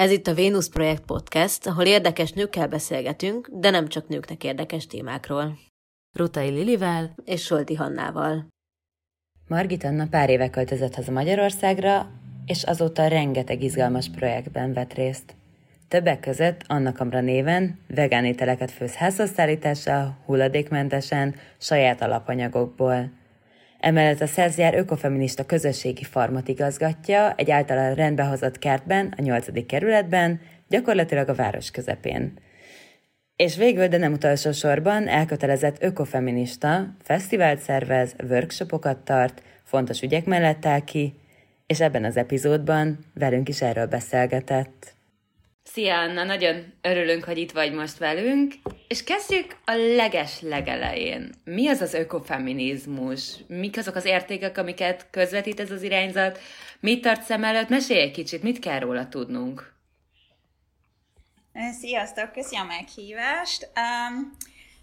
Ez itt a Vénusz Projekt Podcast, ahol érdekes nőkkel beszélgetünk, de nem csak nőknek érdekes témákról. Rutai Lilivel és Solti Hannával. Margit Anna pár éve költözött haza Magyarországra, és azóta rengeteg izgalmas projektben vett részt. Többek között Anna Kamra néven vegán ételeket főz házhozszállítással, hulladékmentesen, saját alapanyagokból – Emellett a Szerzjár ökofeminista közösségi farmot igazgatja egy általán rendbehozott kertben, a 8. kerületben, gyakorlatilag a város közepén. És végül, de nem utolsó sorban, elkötelezett ökofeminista, fesztivált szervez, workshopokat tart, fontos ügyek mellett áll ki, és ebben az epizódban velünk is erről beszélgetett. Szia Anna, nagyon örülünk, hogy itt vagy most velünk, és kezdjük a leges legelején. Mi az az ökofeminizmus? Mik azok az értékek, amiket közvetít ez az irányzat? Mit tart szem előtt? Mesélj egy kicsit, mit kell róla tudnunk? Sziasztok, köszi a meghívást. Um,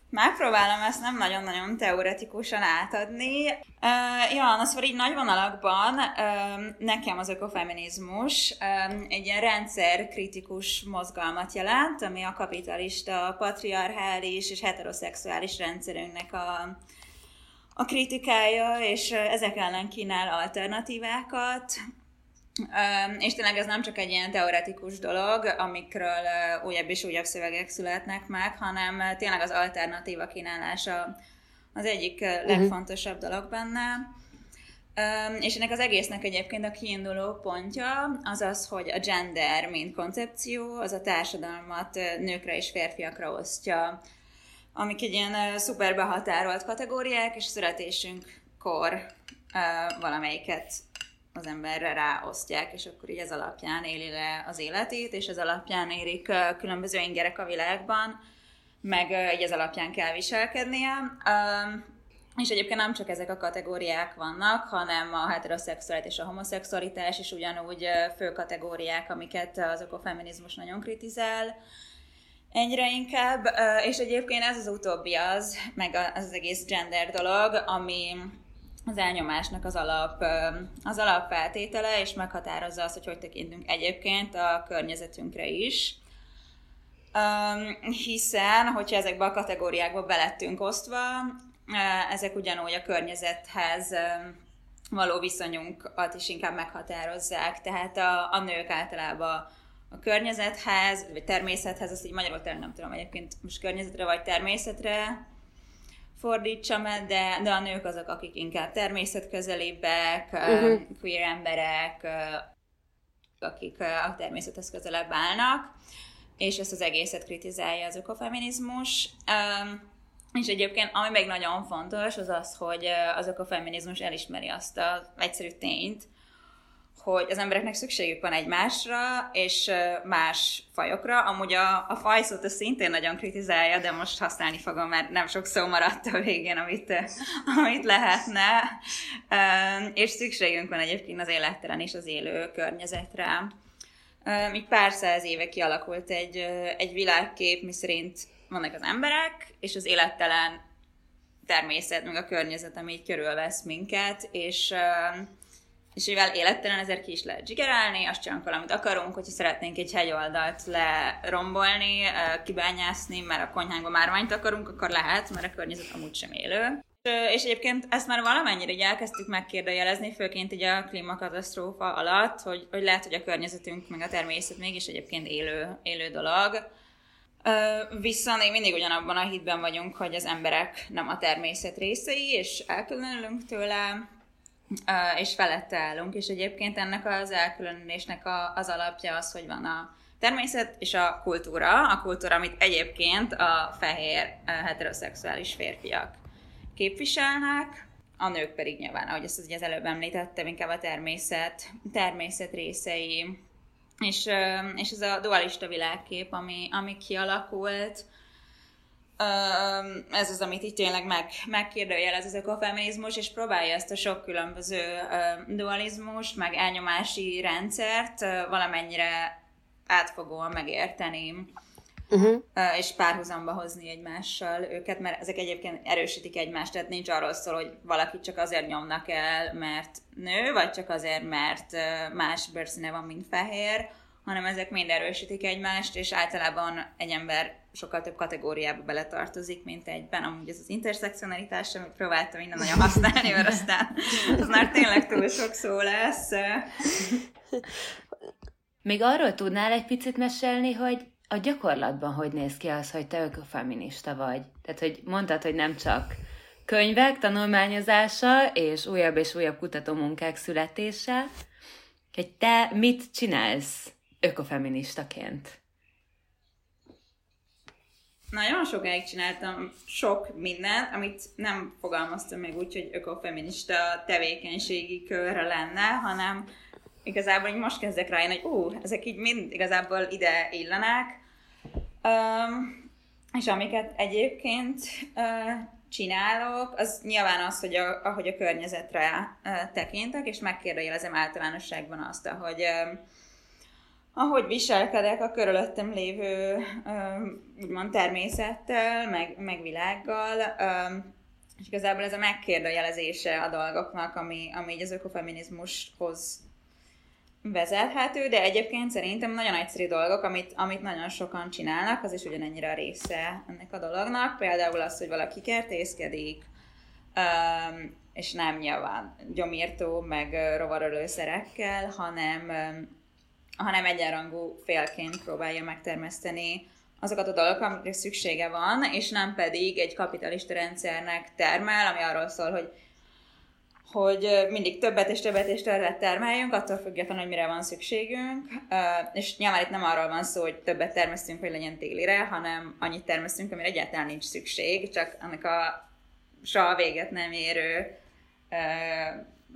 Megpróbálom ezt nem nagyon-nagyon teoretikusan átadni. Uh, ja, az szóval így nagy vonalakban uh, nekem az ökofeminizmus uh, egy ilyen rendszerkritikus mozgalmat jelent, ami a kapitalista, patriarchális és heteroszexuális rendszerünknek a, a kritikája, és ezek ellen kínál alternatívákat, és tényleg ez nem csak egy ilyen teoretikus dolog, amikről újabb és újabb szövegek születnek meg, hanem tényleg az alternatíva kínálása az egyik uh-huh. legfontosabb dolog benne. És ennek az egésznek egyébként a kiinduló pontja az az, hogy a gender, mint koncepció, az a társadalmat nőkre és férfiakra osztja, amik egy ilyen szuper behatárolt kategóriák, és születésünkkor valamelyiket az emberre ráosztják, és akkor így ez alapján éli le az életét, és ez alapján érik különböző ingerek a világban, meg így ez alapján kell viselkednie. És egyébként nem csak ezek a kategóriák vannak, hanem a heteroszexualitás és a homoszexualitás is ugyanúgy fő kategóriák, amiket az ökofeminizmus nagyon kritizál. Egyre inkább, és egyébként ez az utóbbi az, meg az egész gender dolog, ami az elnyomásnak az alap, az alapfeltétele, és meghatározza azt, hogy hogy tekintünk egyébként a környezetünkre is. hiszen, hogyha ezekbe a kategóriákba belettünk osztva, ezek ugyanúgy a környezethez való viszonyunkat is inkább meghatározzák. Tehát a, a nők általában a környezethez, vagy természethez, azt így magyarul nem tudom egyébként most környezetre vagy természetre fordítsam el, de, de a nők azok, akik inkább természetközelébbek, uh-huh. queer emberek, akik a természethez közelebb állnak, és ezt az egészet kritizálja az ökofeminizmus. És egyébként, ami még nagyon fontos, az az, hogy az ökofeminizmus elismeri azt az egyszerű tényt, hogy az embereknek szükségük van egymásra, és más fajokra. Amúgy a, a fajszót a szintén nagyon kritizálja, de most használni fogom, mert nem sok szó maradt a végén, amit, amit lehetne. És szükségünk van egyébként az élettelen és az élő környezetre. Így pár száz éve kialakult egy, egy világkép, miszerint vannak az emberek, és az élettelen természet, meg a környezet, ami így körülvesz minket, és és mivel élettelen, ezért ki is lehet zsigerálni, azt csinálunk valamit akarunk, hogyha szeretnénk egy hegyoldalt lerombolni, kibányászni, mert a konyhánkban márványt akarunk, akkor lehet, mert a környezet amúgy sem élő. És egyébként ezt már valamennyire így elkezdtük megkérdőjelezni, főként így a klímakatasztrófa alatt, hogy, hogy lehet, hogy a környezetünk meg a természet mégis egyébként élő, élő dolog. Viszont még mindig ugyanabban a hitben vagyunk, hogy az emberek nem a természet részei, és elkülönülünk tőle, és felette állunk, és egyébként ennek az elkülönülésnek a, az alapja az, hogy van a természet és a kultúra, a kultúra, amit egyébként a fehér heteroszexuális férfiak képviselnek, a nők pedig nyilván, ahogy ezt az előbb említettem, inkább a természet, természet részei, és, és ez a dualista világkép, ami, ami kialakult, ez az, amit itt tényleg meg, megkérdőjelez az ökofeminizmus, és próbálja ezt a sok különböző dualizmust, meg elnyomási rendszert valamennyire átfogóan megérteni, uh-huh. és párhuzamba hozni egymással őket, mert ezek egyébként erősítik egymást, tehát nincs arról szól, hogy valaki csak azért nyomnak el, mert nő, vagy csak azért, mert más bőrszíne van, mint fehér, hanem ezek mind erősítik egymást, és általában egy ember sokkal több kategóriába beletartozik, mint egyben. Amúgy ez az interszekcionalitás, amit próbáltam minden nagyon használni, mert aztán az már tényleg túl sok szó lesz. Még arról tudnál egy picit mesélni, hogy a gyakorlatban hogy néz ki az, hogy te ökofeminista vagy? Tehát, hogy mondtad, hogy nem csak könyvek tanulmányozása és újabb és újabb kutatómunkák születése, hogy te mit csinálsz ökofeministaként? Nagyon sokáig csináltam sok mindent, amit nem fogalmaztam meg úgy, hogy ökofeminista tevékenységi körre lenne, hanem igazából így most kezdek rá, hogy ú, ezek így mind igazából ide illenek. Um, és amiket egyébként uh, csinálok, az nyilván az, hogy a, ahogy a környezetre uh, tekintek, és megkérdőjelezem általánosságban azt, hogy uh, ahogy viselkedek a körülöttem lévő úgymond természettel, meg, meg világgal, és igazából ez a megkérdőjelezése a dolgoknak, ami, ami így az ökofeminizmushoz vezethető, de egyébként szerintem nagyon egyszerű dolgok, amit, amit nagyon sokan csinálnak, az is ugyanennyire a része ennek a dolognak. Például az, hogy valaki kertészkedik, um, és nem nyilván gyomírtó, meg rovarölőszerekkel, hanem, hanem egyenrangú félként próbálja megtermeszteni azokat a dolgokat, amikre szüksége van, és nem pedig egy kapitalista rendszernek termel, ami arról szól, hogy hogy mindig többet és többet és többet termeljünk, attól függetlenül, hogy mire van szükségünk. És nyilván itt nem arról van szó, hogy többet termesztünk, hogy legyen télire, hanem annyit termesztünk, amire egyáltalán nincs szükség, csak annak a soha véget nem érő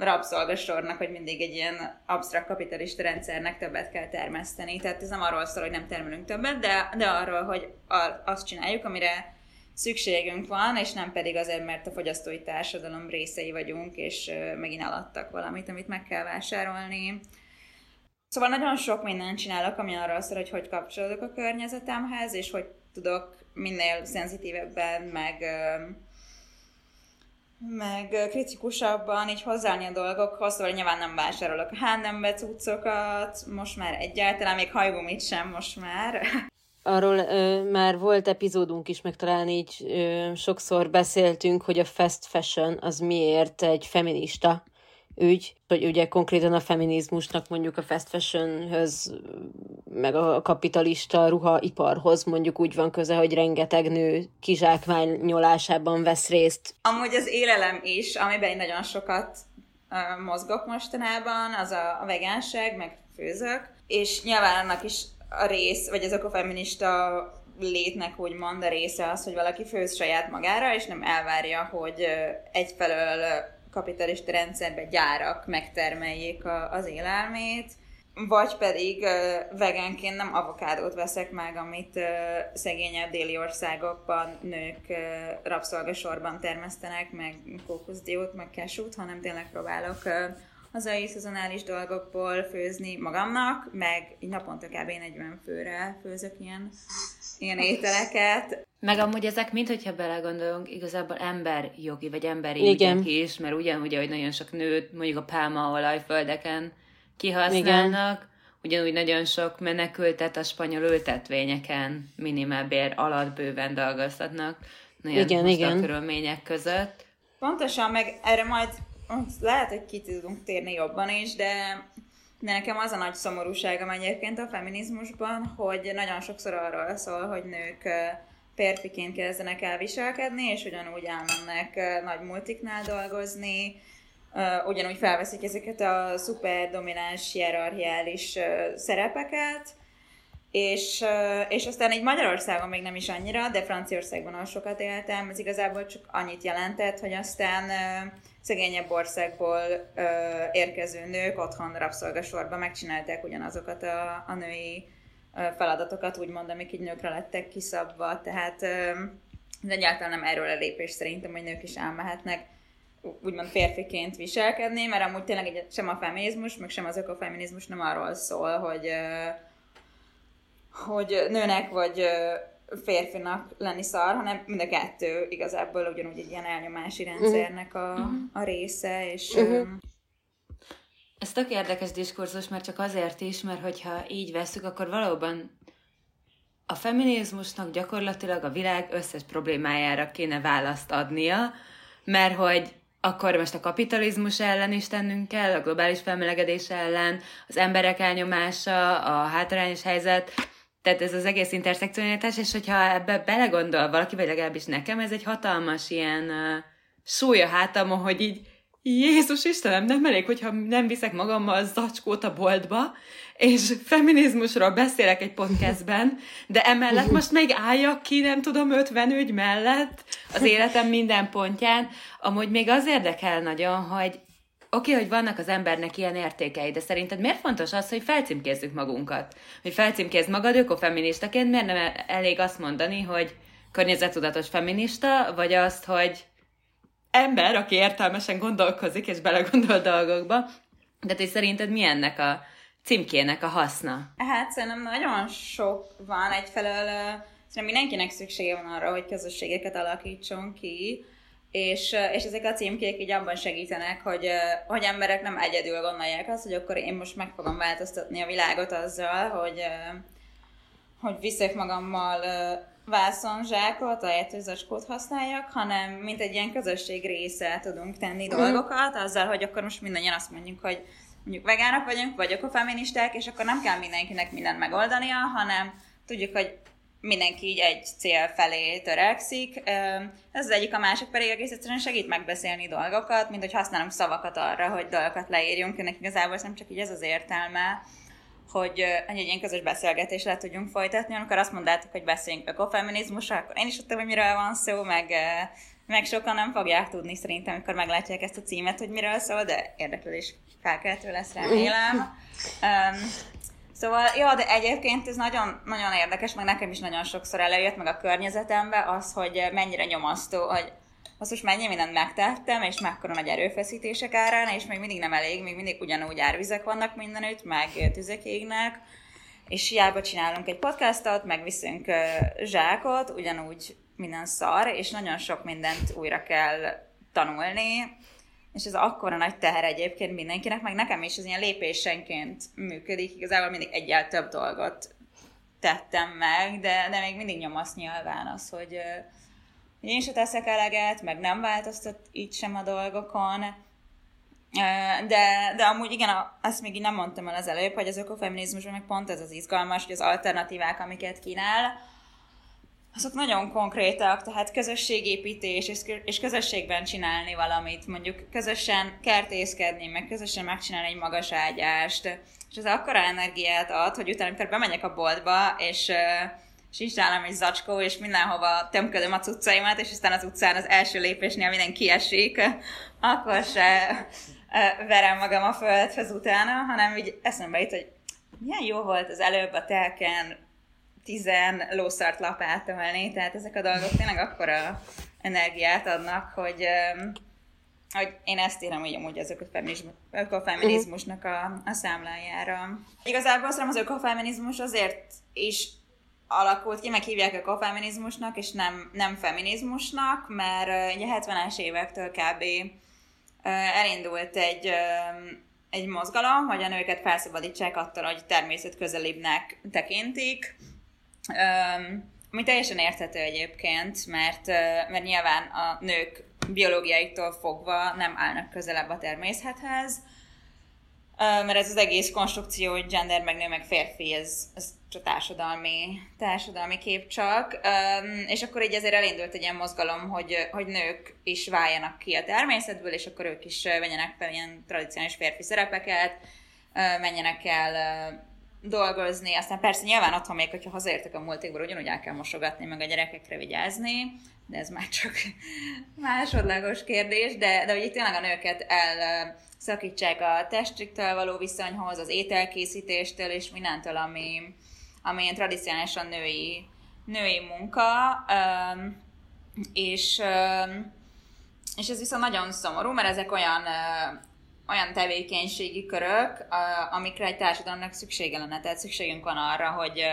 rabszolgasornak, hogy mindig egy ilyen absztrakt kapitalista rendszernek többet kell termeszteni. Tehát ez nem arról szól, hogy nem termelünk többet, de, de arról, hogy azt csináljuk, amire szükségünk van, és nem pedig azért, mert a fogyasztói társadalom részei vagyunk, és megint eladtak valamit, amit meg kell vásárolni. Szóval nagyon sok mindent csinálok, ami arra szól, hogy hogy kapcsolódok a környezetemhez, és hogy tudok minél szenzitívebben, meg, meg kritikusabban így hozzáállni a dolgokhoz, szóval nyilván nem vásárolok H&M-be cuccokat, most már egyáltalán, még hajgumit sem most már. Arról ö, már volt epizódunk is, meg talán így ö, sokszor beszéltünk, hogy a fast fashion az miért egy feminista ügy, hogy ugye konkrétan a feminizmusnak mondjuk a fast fashionhöz, meg a kapitalista ruhaiparhoz mondjuk úgy van köze, hogy rengeteg nő kizsákmányolásában vesz részt. Amúgy az élelem is, amiben én nagyon sokat mozgok mostanában, az a, a vegánság, meg főzök, és nyilván annak is a rész, vagy az ökofeminista létnek úgymond a része az, hogy valaki főz saját magára, és nem elvárja, hogy egyfelől kapitalista rendszerben gyárak megtermeljék a, az élelmét, vagy pedig uh, vegánként nem avokádót veszek meg, amit uh, szegényebb déli országokban nők uh, rabszolgasorban termesztenek, meg kókuszdiót, meg kesút, hanem tényleg próbálok uh, hazai szezonális dolgokból főzni magamnak, meg naponta kb. 40 főre főzök ilyen, ilyen ételeket. Meg amúgy ezek mind, hogyha belegondolunk, igazából emberjogi, vagy emberi Igen. ügyek is, mert ugyanúgy, hogy nagyon sok nőt mondjuk a pálmaolajföldeken kihasználnak, Igen. ugyanúgy nagyon sok menekültet a spanyol ültetvényeken minimálbér alatt bőven dolgoztatnak, nagyon igen, igen. körülmények között. Pontosan, meg erre majd lehet, hogy ki tudunk térni jobban is, de, de nekem az a nagy szomorúságom egyébként a feminizmusban, hogy nagyon sokszor arról szól, hogy nők férfiként kezdenek el viselkedni, és ugyanúgy elmennek nagy multiknál dolgozni, ugyanúgy felveszik ezeket a szuper domináns hierarchiális szerepeket, és, és aztán egy Magyarországon még nem is annyira, de Franciaországban olyan sokat éltem, ez igazából csak annyit jelentett, hogy aztán szegényebb országból ö, érkező nők otthon rabszolgasorban megcsinálták ugyanazokat a, a női ö, feladatokat, úgymond, amik így nőkre lettek kiszabva, tehát ö, de egyáltalán nem erről a lépés szerintem, hogy nők is elmehetnek úgymond férfiként viselkedni, mert amúgy tényleg egy, sem a feminizmus, meg sem az ökofeminizmus nem arról szól, hogy ö, hogy nőnek vagy férfinak lenni szar, hanem mind a kettő igazából ugyanúgy egy ilyen elnyomási rendszernek a, uh-huh. a része, és... Uh-huh. Ez Ez tök érdekes diskurzus, mert csak azért is, mert hogyha így veszük, akkor valóban a feminizmusnak gyakorlatilag a világ összes problémájára kéne választ adnia, mert hogy akkor most a kapitalizmus ellen is tennünk kell, a globális felmelegedés ellen, az emberek elnyomása, a hátrányos helyzet, tehát ez az egész interszekcionalitás, és hogyha ebbe belegondol valaki, vagy legalábbis nekem, ez egy hatalmas ilyen uh, súly a hogy így Jézus Istenem, nem elég, hogyha nem viszek magammal zacskót a boltba, és feminizmusról beszélek egy podcastben, de emellett most még álljak ki, nem tudom, 50 ügy mellett az életem minden pontján. Amúgy még az érdekel nagyon, hogy oké, okay, hogy vannak az embernek ilyen értékei, de szerinted miért fontos az, hogy felcímkézzük magunkat? Hogy felcímkézd magad ökofeministaként, miért nem elég azt mondani, hogy környezettudatos feminista, vagy azt, hogy ember, aki értelmesen gondolkozik és belegondol dolgokba. De te szerinted mi ennek a címkének a haszna? Hát szerintem nagyon sok van. Egyfelől szerintem mindenkinek szüksége van arra, hogy közösségeket alakítson ki, és, és ezek a címkék így abban segítenek, hogy, hogy emberek nem egyedül gondolják azt, hogy akkor én most meg fogom változtatni a világot azzal, hogy, hogy viszek magammal vászonzsákot, ahelyett, hogy zacskót használjak, hanem mint egy ilyen közösség része tudunk tenni mm. dolgokat, azzal, hogy akkor most mindannyian azt mondjuk, hogy mondjuk vegánok vagyunk, vagy ökofeministák, és akkor nem kell mindenkinek mindent megoldania, hanem tudjuk, hogy mindenki így egy cél felé törekszik. Ez az egyik, a másik pedig egész egyszerűen segít megbeszélni dolgokat, mint hogy használunk szavakat arra, hogy dolgokat leírjunk, ennek igazából nem csak így ez az értelme, hogy egy ilyen közös beszélgetést le tudjunk folytatni. Amikor azt mondtátok, hogy beszéljünk ökofeminizmusra, akkor én is tudtam, hogy miről van szó, meg, meg sokan nem fogják tudni szerintem, amikor meglátják ezt a címet, hogy miről szól, de érdeklődés felkeltő lesz, remélem. Um, Szóval, ja, de egyébként ez nagyon, nagyon érdekes, meg nekem is nagyon sokszor előjött, meg a környezetembe az, hogy mennyire nyomasztó, hogy azt most mennyi mindent megtettem, és mekkora nagy erőfeszítések árán, és még mindig nem elég, még mindig ugyanúgy árvizek vannak mindenütt, meg tüzek égnek, és hiába csinálunk egy podcastot, meg viszünk zsákot, ugyanúgy minden szar, és nagyon sok mindent újra kell tanulni, és ez akkora nagy teher egyébként mindenkinek, meg nekem is ez ilyen lépésenként működik, igazából mindig egyáltalán több dolgot tettem meg, de, de még mindig nyomasz nyilván az, hogy, én se teszek eleget, meg nem változtat így sem a dolgokon. De, de amúgy igen, azt még így nem mondtam el az előbb, hogy az ökofeminizmusban meg pont ez az izgalmas, hogy az alternatívák, amiket kínál, azok nagyon konkrétak, tehát közösségépítés, és közösségben csinálni valamit, mondjuk közösen kertészkedni, meg közösen megcsinálni egy magas ágyást, és ez akkora energiát ad, hogy utána, amikor bemegyek a boltba, és nincs nálam egy zacskó, és mindenhova tömködöm a cuccaimat, és aztán az utcán az első lépésnél minden kiesik, akkor se verem magam a földhez utána, hanem így eszembe jut, hogy milyen jó volt az előbb a telken tizen lószart lapátolni, tehát ezek a dolgok tényleg akkora energiát adnak, hogy, hogy én ezt írom hogy amúgy az ökofeminizmusnak a, a számlájára. Igazából azt az ökofeminizmus azért is alakult ki, meg hívják a kofeminizmusnak, és nem, nem feminizmusnak, mert ugye 70-es évektől kb. elindult egy, egy mozgalom, hogy a nőket felszabadítsák attól, hogy természet közelibbnek tekintik, ami teljesen érthető egyébként, mert, mert nyilván a nők biológiaiktól fogva nem állnak közelebb a természethez, mert ez az egész konstrukció, hogy gender, meg nő, meg férfi, ez, ez csak társadalmi, társadalmi kép csak. És akkor így ezért elindult egy ilyen mozgalom, hogy, hogy nők is váljanak ki a természetből, és akkor ők is menjenek fel ilyen tradicionális férfi szerepeket, menjenek el dolgozni, aztán persze nyilván otthon még, hogyha hazaértek a múltékból, ugyanúgy el kell mosogatni, meg a gyerekekre vigyázni, de ez már csak másodlagos kérdés, de, de hogy itt tényleg a nőket el szakítsák a testüktől való viszonyhoz, az ételkészítéstől és mindentől, ami, ami tradicionálisan női, női munka, és, és ez viszont nagyon szomorú, mert ezek olyan, olyan tevékenységi körök, amikre egy társadalomnak szüksége lenne. Tehát szükségünk van arra, hogy,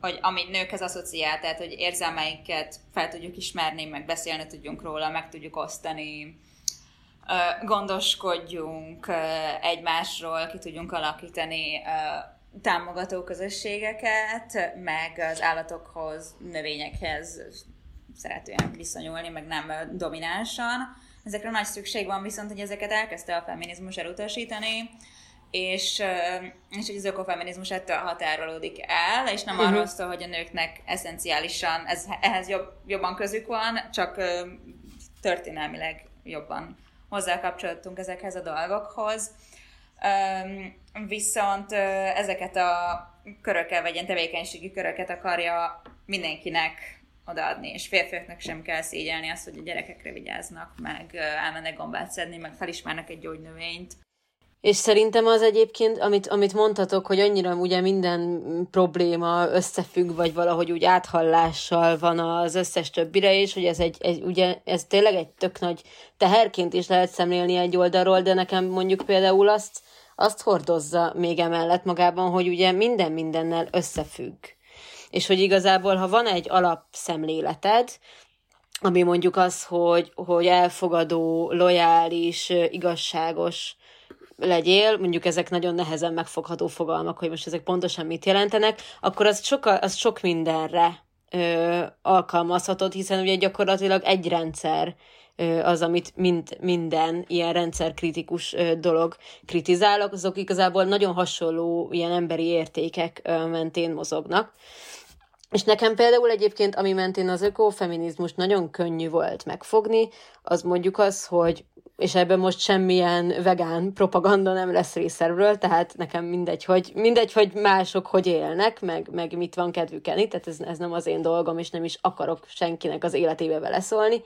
hogy amit nőkhez asszociál, tehát hogy érzelmeiket fel tudjuk ismerni, meg beszélni tudjunk róla, meg tudjuk osztani, gondoskodjunk egymásról, ki tudjunk alakítani támogató közösségeket, meg az állatokhoz, növényekhez szeretően viszonyulni, meg nem dominánsan. Ezekre nagy szükség van, viszont hogy ezeket elkezdte a feminizmus elutasítani, és, és hogy az ökofeminizmus ettől határolódik el, és nem uh-huh. arról szól, hogy a nőknek eszenciálisan ez, ehhez jobb, jobban közük van, csak történelmileg jobban hozzákapcsolódtunk ezekhez a dolgokhoz. Viszont ezeket a körökkel, vagy ilyen tevékenységi köröket akarja mindenkinek odaadni, és férfiaknak sem kell szégyelni azt, hogy a gyerekekre vigyáznak, meg elmennek gombát szedni, meg felismernek egy gyógynövényt. És szerintem az egyébként, amit, amit mondhatok, hogy annyira ugye minden probléma összefügg, vagy valahogy úgy áthallással van az összes többire, és hogy ez egy, egy ugye, ez tényleg egy tök nagy teherként is lehet szemlélni egy oldalról, de nekem mondjuk például azt, azt hordozza még emellett magában, hogy ugye minden mindennel összefügg. És hogy igazából, ha van egy alapszemléleted, ami mondjuk az, hogy, hogy elfogadó, lojális, igazságos, legyél, mondjuk ezek nagyon nehezen megfogható fogalmak, hogy most ezek pontosan mit jelentenek, akkor az, soka, az sok mindenre ö, alkalmazhatod, hiszen ugye gyakorlatilag egy rendszer ö, az, amit mind, minden ilyen rendszerkritikus ö, dolog kritizálok, azok igazából nagyon hasonló ilyen emberi értékek ö, mentén mozognak. És nekem például egyébként, ami mentén az ökofeminizmus nagyon könnyű volt megfogni, az mondjuk az, hogy és ebben most semmilyen vegán propaganda nem lesz részerről, tehát nekem mindegy, hogy, mindegy, hogy mások hogy élnek, meg, meg mit van kedvük enni, tehát ez, ez nem az én dolgom, és nem is akarok senkinek az életébe beleszólni.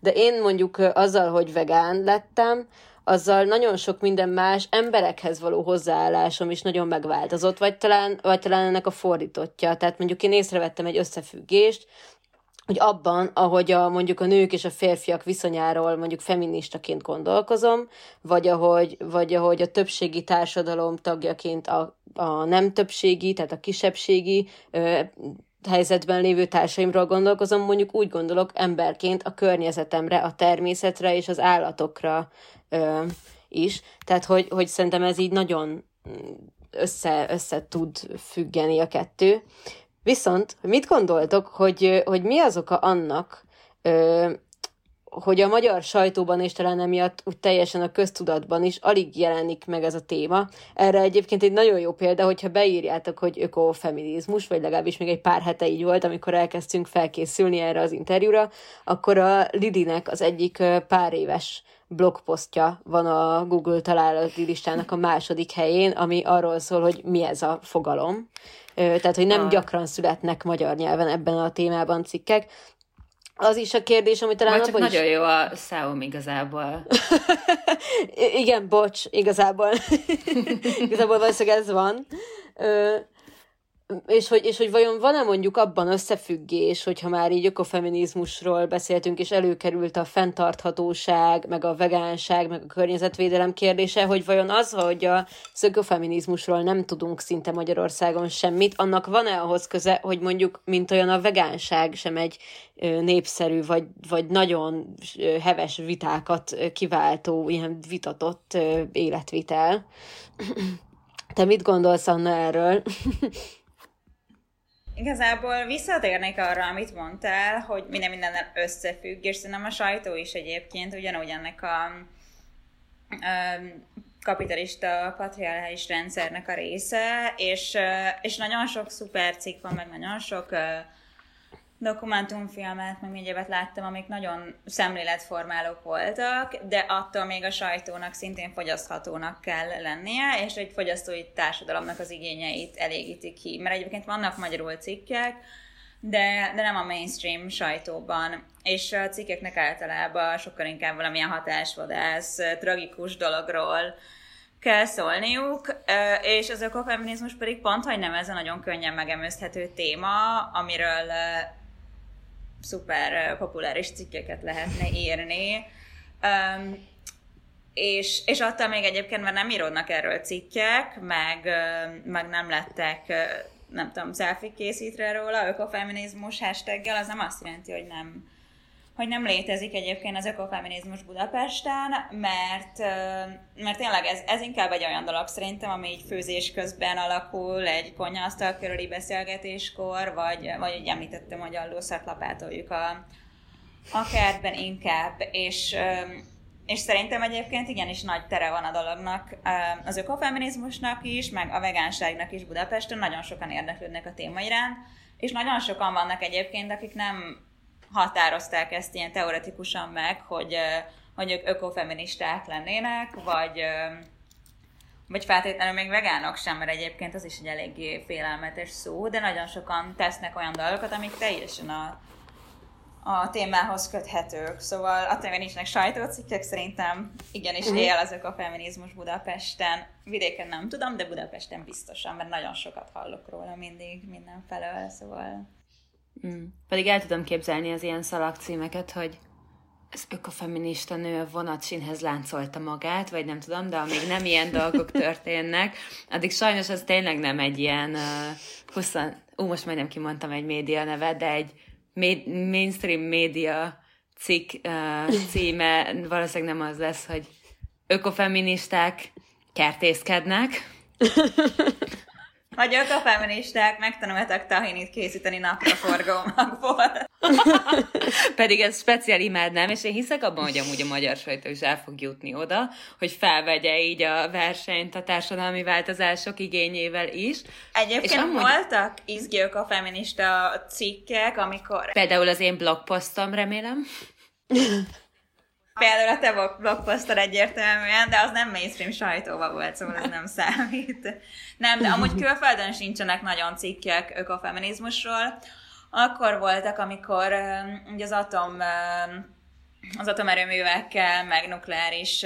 De én mondjuk azzal, hogy vegán lettem, azzal nagyon sok minden más emberekhez való hozzáállásom is nagyon megváltozott, vagy talán, vagy talán ennek a fordítottja. Tehát mondjuk én észrevettem egy összefüggést, hogy abban, ahogy a, mondjuk a nők és a férfiak viszonyáról mondjuk feministaként gondolkozom, vagy ahogy, vagy ahogy a többségi társadalom tagjaként a, a nem többségi, tehát a kisebbségi ö, helyzetben lévő társaimról gondolkozom, mondjuk úgy gondolok emberként a környezetemre, a természetre és az állatokra ö, is. Tehát, hogy, hogy szerintem ez így nagyon össze, össze tud függeni a kettő. Viszont mit gondoltok, hogy, hogy mi az oka annak, hogy a magyar sajtóban és talán emiatt úgy teljesen a köztudatban is alig jelenik meg ez a téma. Erre egyébként egy nagyon jó példa, hogyha beírjátok, hogy ökofeminizmus, vagy legalábbis még egy pár hete így volt, amikor elkezdtünk felkészülni erre az interjúra, akkor a Lidinek az egyik pár éves blogposztja van a Google találati listának a második helyén, ami arról szól, hogy mi ez a fogalom. Tehát, hogy nem ah. gyakran születnek magyar nyelven ebben a témában cikkek. Az is a kérdés, amit talán Vagy csak nagyon is... jó a Xiaomi igazából. Igen, bocs, igazából. igazából valószínűleg ez van. És hogy, és hogy vajon van-e mondjuk abban összefüggés, hogyha már így ökofeminizmusról beszéltünk, és előkerült a fenntarthatóság, meg a vegánság, meg a környezetvédelem kérdése, hogy vajon az, hogy a ökofeminizmusról nem tudunk szinte Magyarországon semmit, annak van-e ahhoz köze, hogy mondjuk, mint olyan a vegánság sem egy népszerű, vagy, vagy nagyon heves vitákat kiváltó, ilyen vitatott életvitel. Te mit gondolsz, Anna, erről? Igazából visszatérnék arra, amit mondtál, hogy minden mindennel összefügg, és szerintem a sajtó is egyébként ugyanúgy ennek a, kapitalista patriarchális rendszernek a része, és, és nagyon sok szuper cikk van, meg nagyon sok dokumentumfilmet, meg mindjárt láttam, amik nagyon szemléletformálók voltak, de attól még a sajtónak szintén fogyaszthatónak kell lennie, és egy fogyasztói társadalomnak az igényeit elégítik ki. Mert egyébként vannak magyarul cikkek, de, de nem a mainstream sajtóban. És a cikkeknek általában sokkal inkább valamilyen hatásvadász, tragikus dologról kell szólniuk, és az ökofeminizmus pedig pont, hogy nem ez a nagyon könnyen megemőzhető téma, amiről szuper populáris cikkeket lehetne írni. Um, és, és attól még egyébként, mert nem íródnak erről cikkek, meg, meg nem lettek, nem tudom, selfie készítre róla, ökofeminizmus hashtaggel, az nem azt jelenti, hogy nem, hogy nem létezik egyébként az ökofeminizmus Budapesten, mert, mert tényleg ez, ez inkább egy olyan dolog szerintem, ami így főzés közben alakul, egy konyhasztal körüli beszélgetéskor, vagy, vagy egy említettem, hogy a lapátoljuk a, a kertben inkább, és és szerintem egyébként igenis nagy tere van a dolognak, az ökofeminizmusnak is, meg a vegánságnak is Budapesten, nagyon sokan érdeklődnek a téma iránt, és nagyon sokan vannak egyébként, akik nem határozták ezt ilyen teoretikusan meg, hogy, hogy ők ökofeministák lennének, vagy, vagy feltétlenül még vegánok sem, mert egyébként az is egy eléggé félelmetes szó, de nagyon sokan tesznek olyan dolgokat, amik teljesen a, a témához köthetők. Szóval attól, hogy nincsenek sajtócikkek, szerintem igenis uh-huh. él azok a feminizmus Budapesten. Vidéken nem tudom, de Budapesten biztosan, mert nagyon sokat hallok róla mindig mindenfelől, szóval... Mm. Pedig el tudom képzelni az ilyen szalagcímeket, hogy az ökofeminista nő a vonatsínhez láncolta magát, vagy nem tudom, de amíg nem ilyen dolgok történnek, addig sajnos az tényleg nem egy ilyen uh, 20, ú, most majdnem kimondtam egy média nevet, de egy mainstream média cikk uh, címe valószínűleg nem az lesz, hogy ökofeministák kertészkednek. Vagy ökofeministák megtanultak tahinit készíteni napraforgómakból. Pedig ez speciál imádnám, és én hiszek abban, hogy amúgy a magyar sajtó is el fog jutni oda, hogy felvegye így a versenyt a társadalmi változások igényével is. Egyébként és amúgy... voltak izgők a feminista cikkek, amikor... Például az én blogposztom, remélem. Például a te blogposztod egyértelműen, de az nem mainstream sajtóba volt, szóval ez nem számít. Nem, de amúgy külföldön sincsenek nagyon cikkek ökofeminizmusról. Akkor voltak, amikor ugye az atom az atomerőművekkel, meg nukleáris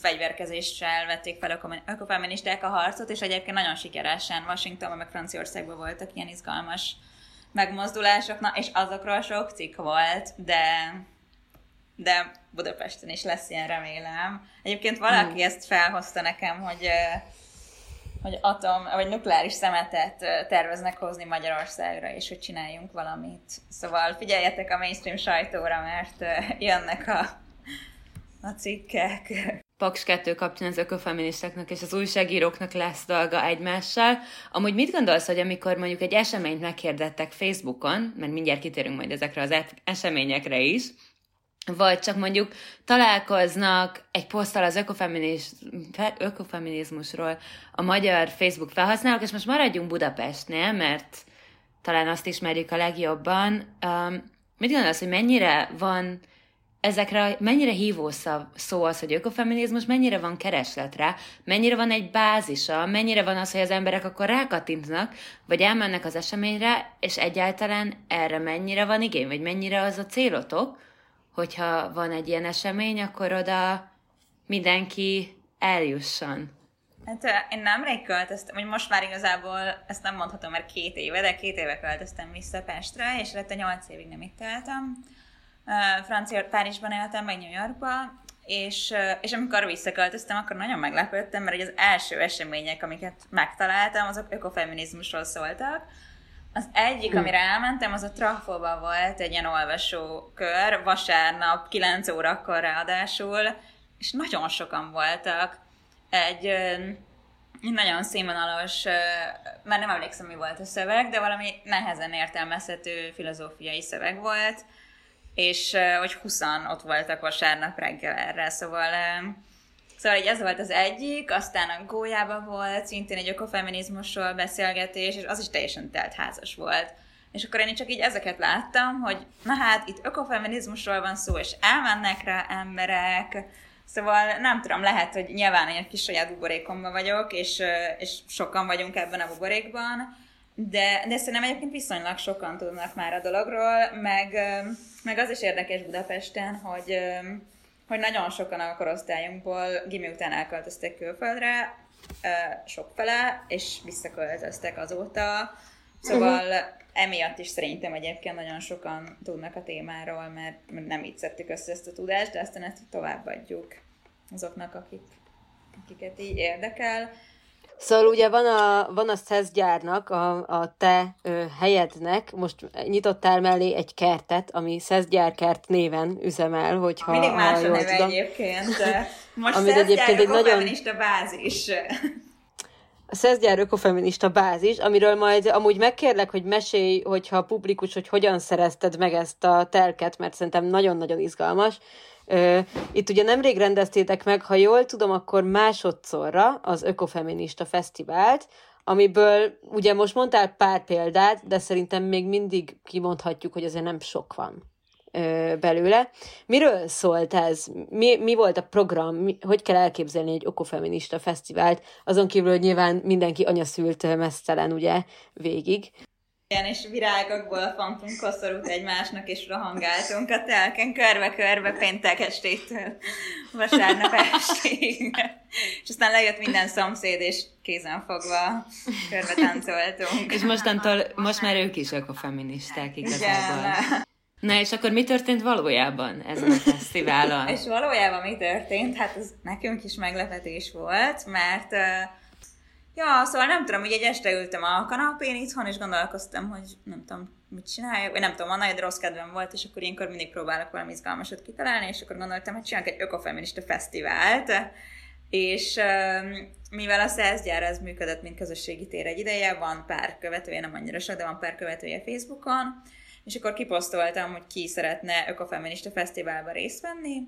fegyverkezéssel vették fel ökofeministák a harcot, és egyébként nagyon sikeresen Washingtonban, meg Franciaországban voltak ilyen izgalmas megmozdulások, na, és azokról sok cikk volt, de de Budapesten is lesz ilyen, remélem. Egyébként valaki mm. ezt felhozta nekem, hogy hogy atom, vagy nukleáris szemetet terveznek hozni Magyarországra, és hogy csináljunk valamit. Szóval figyeljetek a mainstream sajtóra, mert jönnek a, a cikkek. Paks 2 kapcsán az ökofeministáknak és az újságíróknak lesz dolga egymással. Amúgy mit gondolsz, hogy amikor mondjuk egy eseményt meghirdettek Facebookon, mert mindjárt kitérünk majd ezekre az eseményekre is, vagy csak mondjuk találkoznak egy poszttal az ökofeminiz, ökofeminizmusról a magyar Facebook felhasználók, és most maradjunk Budapestnél, mert talán azt ismerjük a legjobban. Um, mit gondolsz, hogy mennyire van ezekre, mennyire hívó szó az, hogy ökofeminizmus, mennyire van keresletre, mennyire van egy bázisa, mennyire van az, hogy az emberek akkor rákattintnak, vagy elmennek az eseményre, és egyáltalán erre mennyire van igény, vagy mennyire az a célotok, hogyha van egy ilyen esemény, akkor oda mindenki eljusson. Hát én nemrég költöztem, vagy most már igazából ezt nem mondhatom, mert két éve, de két éve költöztem vissza Pestre, és lett a nyolc évig nem itt éltem. Francia, Párizsban éltem, meg New Yorkba, és, és amikor visszaköltöztem, akkor nagyon meglepődtem, mert az első események, amiket megtaláltam, azok ökofeminizmusról szóltak, az egyik, amire elmentem, az a Trafóban volt egy ilyen olvasókör, vasárnap 9 órakor ráadásul, és nagyon sokan voltak. Egy, nagyon színvonalos, már nem emlékszem, mi volt a szöveg, de valami nehezen értelmezhető filozófiai szöveg volt, és hogy 20 ott voltak vasárnap reggel erre, szóval Szóval így ez volt az egyik, aztán a Gólyában volt szintén egy ökofeminizmusról beszélgetés, és az is teljesen telt házas volt. És akkor én csak így ezeket láttam, hogy na hát itt ökofeminizmusról van szó, és elmennek rá emberek, Szóval nem tudom, lehet, hogy nyilván egy kis saját buborékomban vagyok, és, és sokan vagyunk ebben a buborékban, de, de szerintem egyébként viszonylag sokan tudnak már a dologról, meg, meg az is érdekes Budapesten, hogy hogy nagyon sokan a korosztályunkból gimi után elköltöztek külföldre, sokfele, és visszaköltöztek azóta. Szóval uh-huh. emiatt is szerintem egyébként nagyon sokan tudnak a témáról, mert nem így szedtük össze ezt a tudást, de aztán ezt továbbadjuk azoknak, akik, akiket így érdekel. Szóval ugye van a, van a SZESZ gyárnak, a, a te ö, helyednek, most nyitottál mellé egy kertet, ami SZESZ gyárkert néven üzemel, hogyha Mindig más ha a neve tudom. egyébként. Most Amit egyébként egy nagyon- ökofeminista bázis. A SZESZGYÁR ökofeminista bázis, amiről majd amúgy megkérlek, hogy mesélj, hogyha publikus, hogy hogyan szerezted meg ezt a telket, mert szerintem nagyon-nagyon izgalmas. Itt ugye nemrég rendeztétek meg, ha jól tudom, akkor másodszorra az Ökofeminista Fesztivált, amiből ugye most mondtál pár példát, de szerintem még mindig kimondhatjuk, hogy azért nem sok van belőle. Miről szólt ez? Mi, mi volt a program? Hogy kell elképzelni egy okofeminista fesztivált? Azon kívül, hogy nyilván mindenki anyaszült mesztelen, ugye, végig. Igen, és virágokból fontunk koszorút egymásnak, és rohangáltunk a telken körbe-körbe péntek estétől vasárnap estéig. És aztán lejött minden szomszéd, és kézen fogva körbe táncoltunk. És mostantól, most már ők is ökofeministák igazából. Igen. Na és akkor mi történt valójában ezen a fesztiválon? És valójában mi történt? Hát ez nekünk is meglepetés volt, mert uh, ja, szóval nem tudom, hogy egy este ültem a kanapén itthon, és gondolkoztam, hogy nem tudom, mit csináljak, vagy nem tudom, van nagy rossz kedvem volt, és akkor ilyenkor mindig próbálok valami izgalmasat kitalálni, és akkor gondoltam, hogy csinálok egy ökofeminista fesztivált, és mivel a Szászgyár az működött, mint közösségi tér egy ideje, van pár követője, nem annyira sok, de van pár követője Facebookon, és akkor kiposztoltam, hogy ki szeretne ökofeminista fesztiválba részt venni,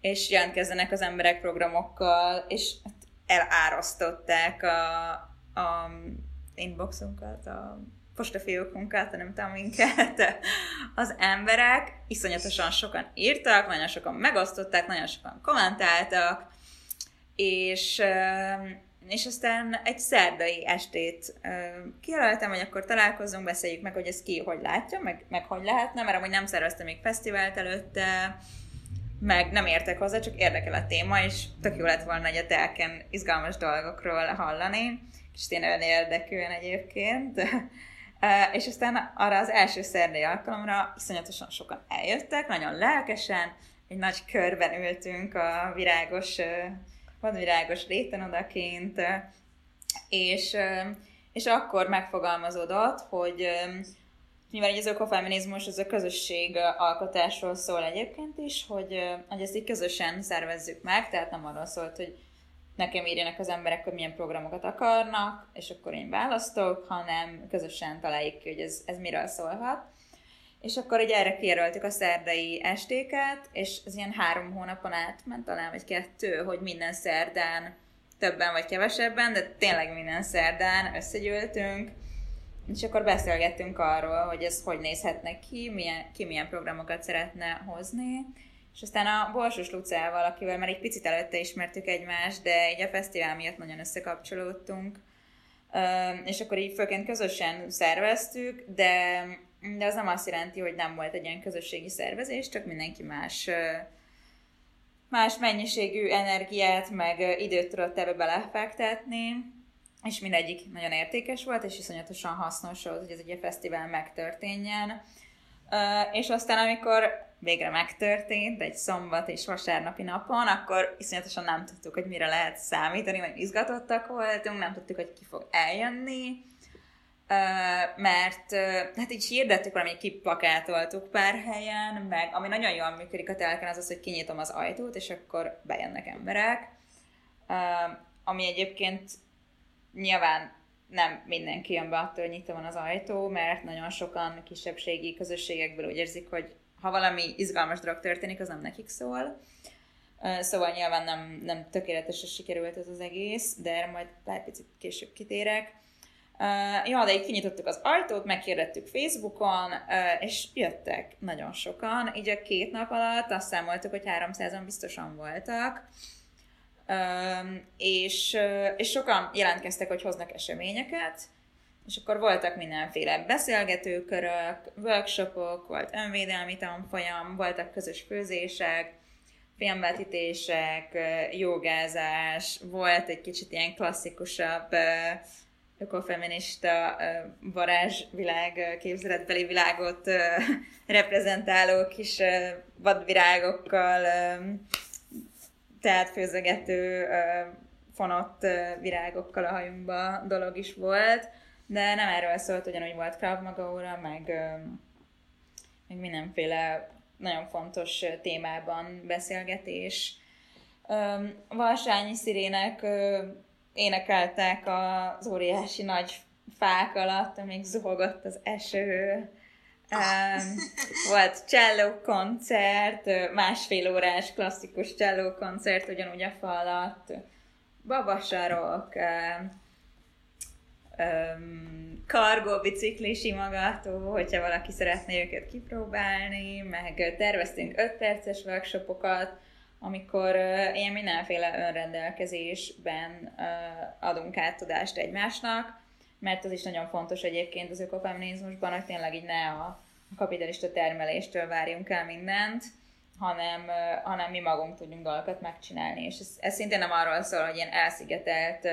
és jelentkezzenek az emberek programokkal, és elárasztották a, a inboxunkat, a postafiókunkat, nem tudom minket, az emberek. Iszonyatosan sokan írtak, nagyon sokan megosztották, nagyon sokan kommentáltak, és, és aztán egy szerdai estét kijelöltem, hogy akkor találkozzunk, beszéljük meg, hogy ez ki hogy látja, meg, meg hogy lehetne, mert amúgy nem szerveztem még fesztivált előtte, meg nem értek hozzá, csak érdekel a téma, és tök jó lett volna egy a telken izgalmas dolgokról hallani, és tényleg érdekűen egyébként. És aztán arra az első szerdai alkalomra iszonyatosan sokan eljöttek, nagyon lelkesen, egy nagy körben ültünk a virágos, uh, van virágos réten odakint, és, és akkor megfogalmazódott, hogy mivel így az ökofeminizmus az a közösség alkotásról szól egyébként is, hogy, hogy ezt így közösen szervezzük meg, tehát nem arról szólt, hogy nekem írjanak az emberek, hogy milyen programokat akarnak, és akkor én választok, hanem közösen találjuk ki, hogy ez, ez miről szólhat. És akkor egy erre kijelöltük a szerdai estéket, és ez ilyen három hónapon át ment talán, vagy kettő, hogy minden szerdán többen vagy kevesebben, de tényleg minden szerdán összegyűltünk, és akkor beszélgettünk arról, hogy ez hogy nézhetne ki, milyen, ki milyen programokat szeretne hozni, és aztán a Borsos Lucával, akivel már egy picit előtte ismertük egymást, de így a fesztivál miatt nagyon összekapcsolódtunk, és akkor így főként közösen szerveztük, de, de az nem azt jelenti, hogy nem volt egy ilyen közösségi szervezés, csak mindenki más más mennyiségű energiát, meg időt tudott ebbe belefektetni, és mindegyik nagyon értékes volt, és iszonyatosan hasznos volt, hogy ez egy fesztivál megtörténjen. És aztán, amikor végre megtörtént, egy szombat és vasárnapi napon, akkor iszonyatosan nem tudtuk, hogy mire lehet számítani, vagy izgatottak voltunk, nem tudtuk, hogy ki fog eljönni, mert hát így hirdettük valami, kiplakátoltuk pár helyen, meg ami nagyon jól működik a telken, az az, hogy kinyitom az ajtót, és akkor bejönnek emberek, ami egyébként nyilván nem mindenki jön be attól, hogy nyitva van az ajtó, mert nagyon sokan kisebbségi közösségekből úgy érzik, hogy ha valami izgalmas dolog történik, az nem nekik szól. Szóval nyilván nem, nem tökéletesen sikerült ez az egész, de erre majd egy picit később kitérek. Uh, ja, de így kinyitottuk az ajtót, megkérdettük Facebookon, uh, és jöttek nagyon sokan. Így a két nap alatt azt számoltuk, hogy 300-an biztosan voltak. És, és sokan jelentkeztek, hogy hoznak eseményeket, és akkor voltak mindenféle beszélgetőkörök, workshopok, volt önvédelmi tanfolyam, voltak közös főzések, filmvetítések, jogázás, volt egy kicsit ilyen klasszikusabb ökofeminista varázsvilág, képzeletbeli világot reprezentáló kis vadvirágokkal, tehát főzögető fonott virágokkal a hajunkba dolog is volt, de nem erről szólt, ugyanúgy volt Krav Maga óra, meg, meg mindenféle nagyon fontos témában beszélgetés. Valsányi szirének énekeltek az óriási nagy fák alatt, amíg zuhogott az eső. Um, volt cello koncert, másfél órás klasszikus cello koncert ugyanúgy a fal alatt, babasarok, um, um, kargó bicikli simogató, hogyha valaki szeretné őket kipróbálni, meg terveztünk 5 perces workshopokat, amikor uh, ilyen mindenféle önrendelkezésben uh, adunk át tudást egymásnak, mert az is nagyon fontos egyébként az ökofeminizmusban, hogy tényleg így ne a kapitalista termeléstől várjunk el mindent, hanem, hanem mi magunk tudjunk dolgokat megcsinálni. És ez, ez szintén nem arról szól, hogy ilyen elszigetelt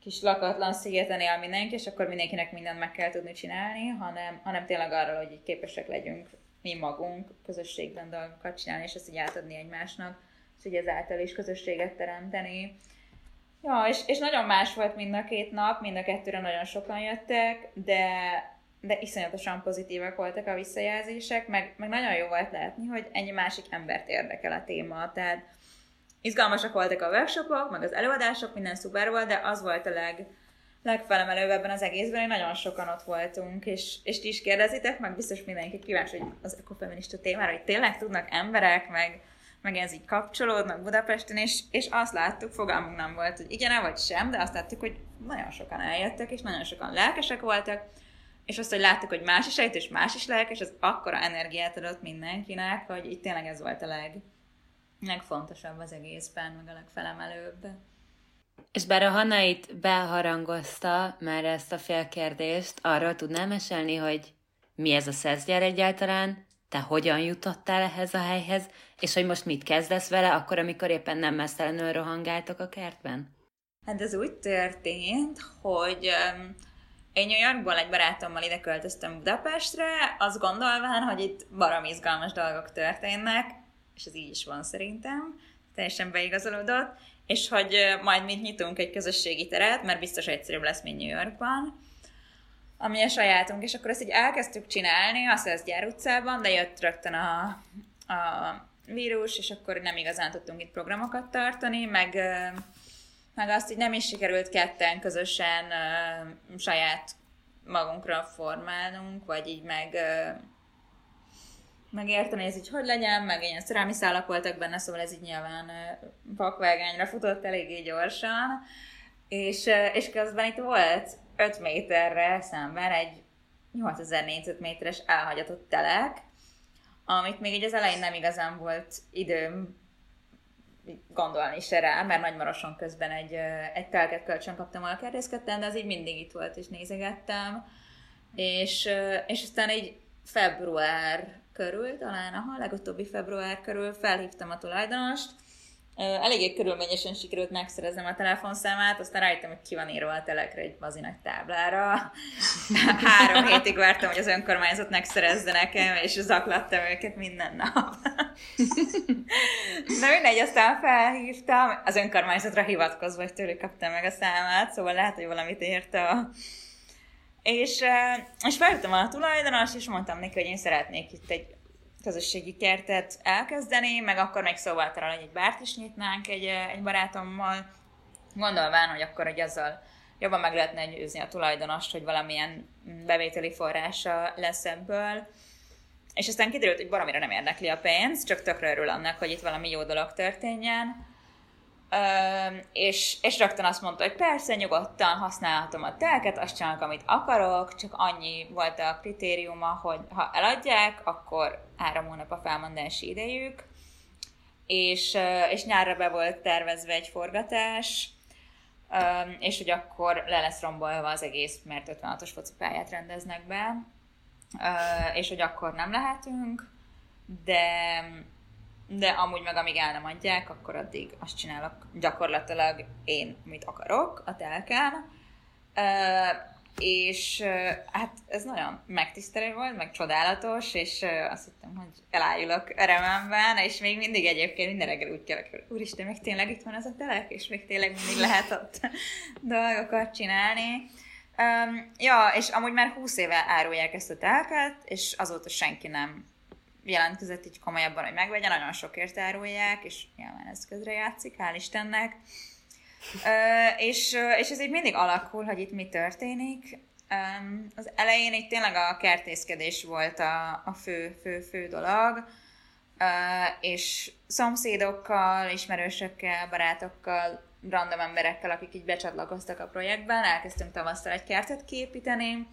kis lakatlan szigeten él mindenki, és akkor mindenkinek mindent meg kell tudni csinálni, hanem, hanem tényleg arról, hogy így képesek legyünk mi magunk közösségben dolgokat csinálni, és ezt így átadni egymásnak, és így ezáltal is közösséget teremteni. Ja, és, és nagyon más volt mind a két nap, mind a kettőre nagyon sokan jöttek, de, de iszonyatosan pozitívak voltak a visszajelzések, meg, meg nagyon jó volt látni, hogy ennyi másik embert érdekel a téma, tehát izgalmasak voltak a workshopok, meg az előadások, minden szuper volt, de az volt a leg, legfelemelőbb ebben az egészben, hogy nagyon sokan ott voltunk, és, és ti is kérdezitek, meg biztos mindenki kíváncsi, hogy az ekofeminista témára, hogy tényleg tudnak emberek, meg, meg ez így kapcsolódnak Budapesten, és, és azt láttuk, fogalmunk nem volt, hogy igen, vagy sem, de azt láttuk, hogy nagyon sokan eljöttek, és nagyon sokan lelkesek voltak, és azt, hogy láttuk, hogy más is eljött, és más is lelkes, az akkora energiát adott mindenkinek, hogy itt tényleg ez volt a leg, legfontosabb az egészben, meg a legfelemelőbb. És bár a Hanna itt beharangozta már ezt a félkérdést, arról tudnám mesélni, hogy mi ez a szezgyár egyáltalán, te hogyan jutottál ehhez a helyhez, és hogy most mit kezdesz vele, akkor, amikor éppen nem mesztelenül rohangáltok a kertben? Hát ez úgy történt, hogy um, én New Yorkból egy barátommal ide költöztem Budapestre, azt gondolván, hogy itt barom izgalmas dolgok történnek, és ez így is van szerintem, teljesen beigazolódott, és hogy majd mi nyitunk egy közösségi teret, mert biztos egyszerűbb lesz, mint New Yorkban, ami a sajátunk, és akkor ezt így elkezdtük csinálni a Szeszgyár utcában, de jött rögtön a, a vírus, és akkor nem igazán tudtunk itt programokat tartani, meg, meg azt így nem is sikerült ketten közösen saját magunkra formálnunk, vagy így meg megérteni, ez így hogy legyen, meg ilyen szerelmi szálak voltak benne, szóval ez így nyilván pakvágányra futott eléggé gyorsan, és, és közben itt volt 5 méterre szemben egy 8000 négyzetméteres elhagyatott telek, amit még így az elején nem igazán volt időm gondolni se rá, mert Nagymaroson közben egy, egy telket kölcsön kaptam, ahol kertészkedtem, de az így mindig itt volt, és nézegettem. És, és aztán így február körül, talán a legutóbbi február körül felhívtam a tulajdonost, Eléggé körülményesen sikerült megszereznem a telefonszámát, aztán rájöttem, hogy ki van írva a telekre egy bazi nagy táblára. Három hétig vártam, hogy az önkormányzat megszerezze nekem, és zaklattam őket minden nap. Na mindegy, aztán felhívtam, az önkormányzatra hivatkozva, hogy tőlük kaptam meg a számát, szóval lehet, hogy valamit ért a és, és felhívtam a tulajdonos, és mondtam neki, hogy én szeretnék itt egy közösségi kertet elkezdeni, meg akkor még szóval talán, hogy egy bárt is nyitnánk egy, egy barátommal, gondolván, hogy akkor hogy azzal jobban meg lehetne győzni a tulajdonost, hogy valamilyen bevételi forrása lesz ebből. És aztán kiderült, hogy valamire nem érdekli a pénz, csak tökre örül annak, hogy itt valami jó dolog történjen és, és rögtön azt mondta, hogy persze, nyugodtan használhatom a telket, azt csinálok, amit akarok, csak annyi volt a kritériuma, hogy ha eladják, akkor három hónap a felmondási idejük, és, és nyárra be volt tervezve egy forgatás, és hogy akkor le lesz rombolva az egész, mert 56-os focipályát rendeznek be, és hogy akkor nem lehetünk, de de amúgy meg amíg el nem adják, akkor addig azt csinálok gyakorlatilag én, mit akarok a telken. és hát ez nagyon megtisztelő volt, meg csodálatos, és azt hittem, hogy elájulok örömemben, és még mindig egyébként minden reggel úgy kell, hogy úristen, még tényleg itt van ez a telek, és még tényleg mindig lehet ott dolgokat csinálni. Um, ja, és amúgy már 20 éve árulják ezt a telket, és azóta senki nem jelentkezett így komolyabban, hogy megvegye, nagyon sokért árulják, és nyilván ez közre játszik, hál' Istennek. Uh, és, és ez így mindig alakul, hogy itt mi történik. Um, az elején itt tényleg a kertészkedés volt a, a fő, fő, fő dolog, uh, és szomszédokkal, ismerősökkel, barátokkal, random emberekkel, akik így becsatlakoztak a projektben, elkezdtünk tavasztal egy kertet kiépíteni,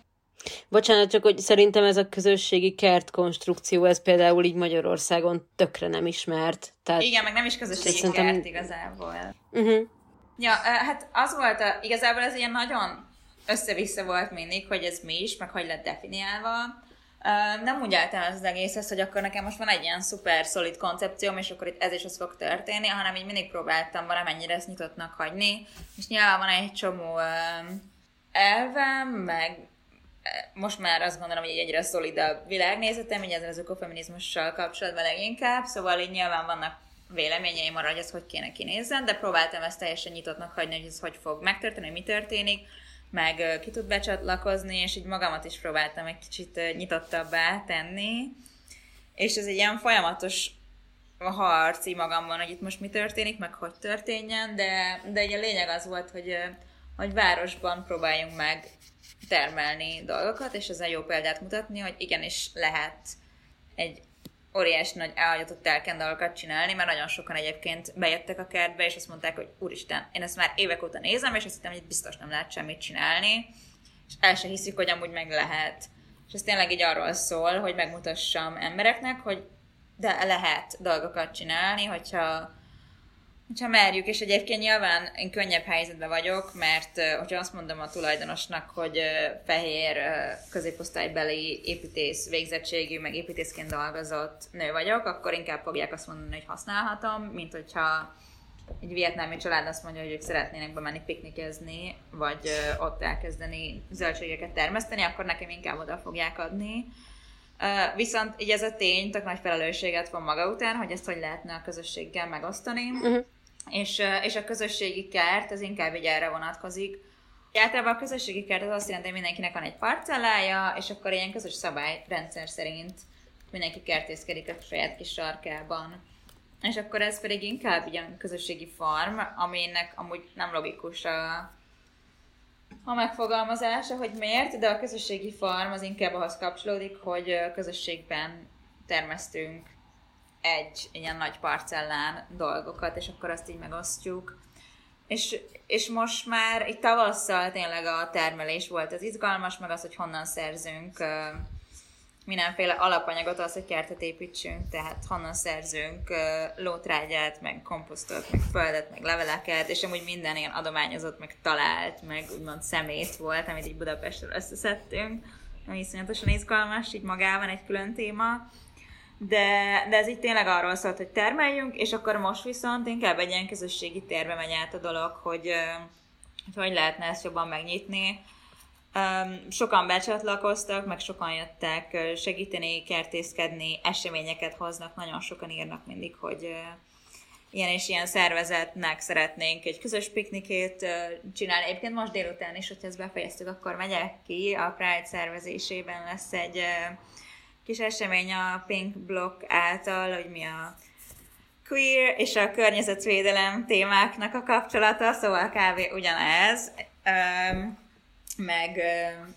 Bocsánat, csak hogy szerintem ez a közösségi kertkonstrukció, ez például így Magyarországon tökre nem ismert. Tehát Igen, meg nem is közösségi szerintem... kert igazából. Uh-huh. Ja, hát az volt, a, igazából ez ilyen nagyon össze-vissza volt mindig, hogy ez mi is, meg hogy lett definiálva. Nem úgy álltam az egészhez, hogy akkor nekem most van egy ilyen szuper szolid koncepcióm, és akkor itt ez is az fog történni, hanem így mindig próbáltam valamennyire ezt nyitottnak hagyni, és nyilván van egy csomó elvem, meg most már azt gondolom, hogy egyre szolidabb világnézetem, így ezzel az ökofeminizmussal kapcsolatban leginkább, szóval így nyilván vannak véleményeim arra, hogy ez hogy kéne kinézzen, de próbáltam ezt teljesen nyitottnak hagyni, hogy ez hogy fog megtörténni, mi történik, meg ki tud becsatlakozni, és így magamat is próbáltam egy kicsit nyitottabbá tenni. És ez egy ilyen folyamatos harc így magamban, hogy itt most mi történik, meg hogy történjen, de, de egy a lényeg az volt, hogy, hogy városban próbáljunk meg termelni dolgokat, és ezzel jó példát mutatni, hogy igenis lehet egy óriási nagy elhagyatott telken dolgokat csinálni, mert nagyon sokan egyébként bejöttek a kertbe, és azt mondták, hogy úristen, én ezt már évek óta nézem, és azt hittem, hogy biztos nem lehet semmit csinálni, és el se hiszik, hogy amúgy meg lehet. És ez tényleg így arról szól, hogy megmutassam embereknek, hogy de lehet dolgokat csinálni, hogyha hogyha merjük, és egyébként nyilván én könnyebb helyzetben vagyok, mert hogyha azt mondom a tulajdonosnak, hogy fehér középosztálybeli építész végzettségű, meg építészként dolgozott nő vagyok, akkor inkább fogják azt mondani, hogy használhatom, mint hogyha egy vietnámi család azt mondja, hogy ők szeretnének bemenni piknikezni, vagy ott elkezdeni zöldségeket termeszteni, akkor nekem inkább oda fogják adni. viszont így ez a tény tök nagy felelősséget van maga után, hogy ezt hogy lehetne a közösséggel megosztani. Uh-huh és, és a közösségi kert az inkább így erre vonatkozik. Általában a közösségi kert az azt jelenti, hogy mindenkinek van egy parcellája, és akkor ilyen közös szabályrendszer szerint mindenki kertészkedik a saját kis sarkában. És akkor ez pedig inkább ilyen közösségi farm, aminek amúgy nem logikus a, a megfogalmazása, hogy miért, de a közösségi farm az inkább ahhoz kapcsolódik, hogy közösségben termesztünk egy ilyen nagy parcellán dolgokat, és akkor azt így megosztjuk. És, és most már itt tavasszal tényleg a termelés volt az izgalmas, meg az, hogy honnan szerzünk mindenféle alapanyagot az, hogy kertet építsünk, tehát honnan szerzünk uh, lótrágyát, meg komposztot, meg földet, meg leveleket, és amúgy minden ilyen adományozott, meg talált, meg úgymond szemét volt, amit így Budapestről összeszedtünk, ami iszonyatosan izgalmas, így magában egy külön téma de, de ez itt tényleg arról szólt, hogy termeljünk, és akkor most viszont inkább egy ilyen közösségi térbe megy át a dolog, hogy hogy, hogy lehetne ezt jobban megnyitni. Sokan becsatlakoztak, meg sokan jöttek segíteni, kertészkedni, eseményeket hoznak, nagyon sokan írnak mindig, hogy ilyen és ilyen szervezetnek szeretnénk egy közös piknikét csinálni. Egyébként most délután is, hogyha ezt befejeztük, akkor megyek ki, a Pride szervezésében lesz egy kis esemény a Pink Block által, hogy mi a queer és a környezetvédelem témáknak a kapcsolata, szóval kb. ugyanez. Meg,